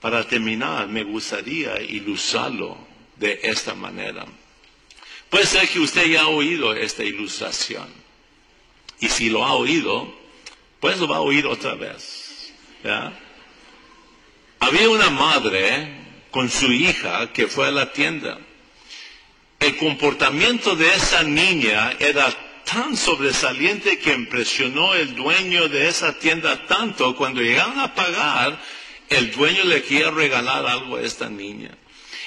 Para terminar, me gustaría ilustrarlo de esta manera. Puede ser que usted ya ha oído esta ilustración. Y si lo ha oído, pues lo va a oír otra vez. Había una madre con su hija que fue a la tienda. El comportamiento de esa niña era tan sobresaliente que impresionó el dueño de esa tienda tanto cuando llegaron a pagar, el dueño le quería regalar algo a esta niña.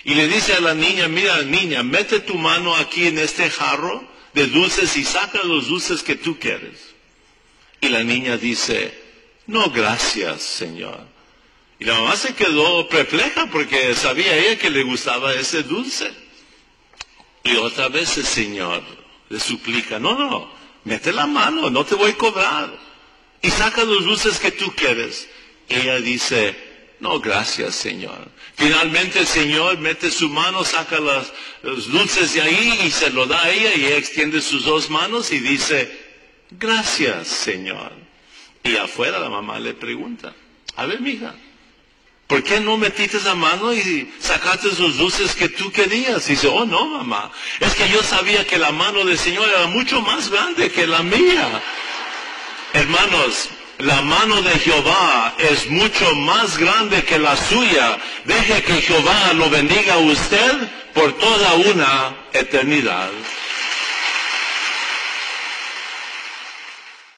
Y le dice a la niña, mira niña, mete tu mano aquí en este jarro de dulces y saca los dulces que tú quieres. Y la niña dice, no, gracias, Señor. Y la mamá se quedó perpleja porque sabía ella que le gustaba ese dulce. Y otra vez el Señor le suplica, no, no, mete la mano, no te voy a cobrar. Y saca los dulces que tú quieres. Ella dice, no, gracias, Señor. Finalmente el Señor mete su mano, saca los dulces de ahí y se lo da a ella y ella extiende sus dos manos y dice, gracias, Señor. Y afuera la mamá le pregunta, a ver, mija, ¿por qué no metiste la mano y sacaste los dulces que tú querías? Y dice, oh no, mamá, es que yo sabía que la mano del Señor era mucho más grande que la mía. Hermanos, la mano de Jehová es mucho más grande que la suya. Deje que Jehová lo bendiga a usted por toda una eternidad.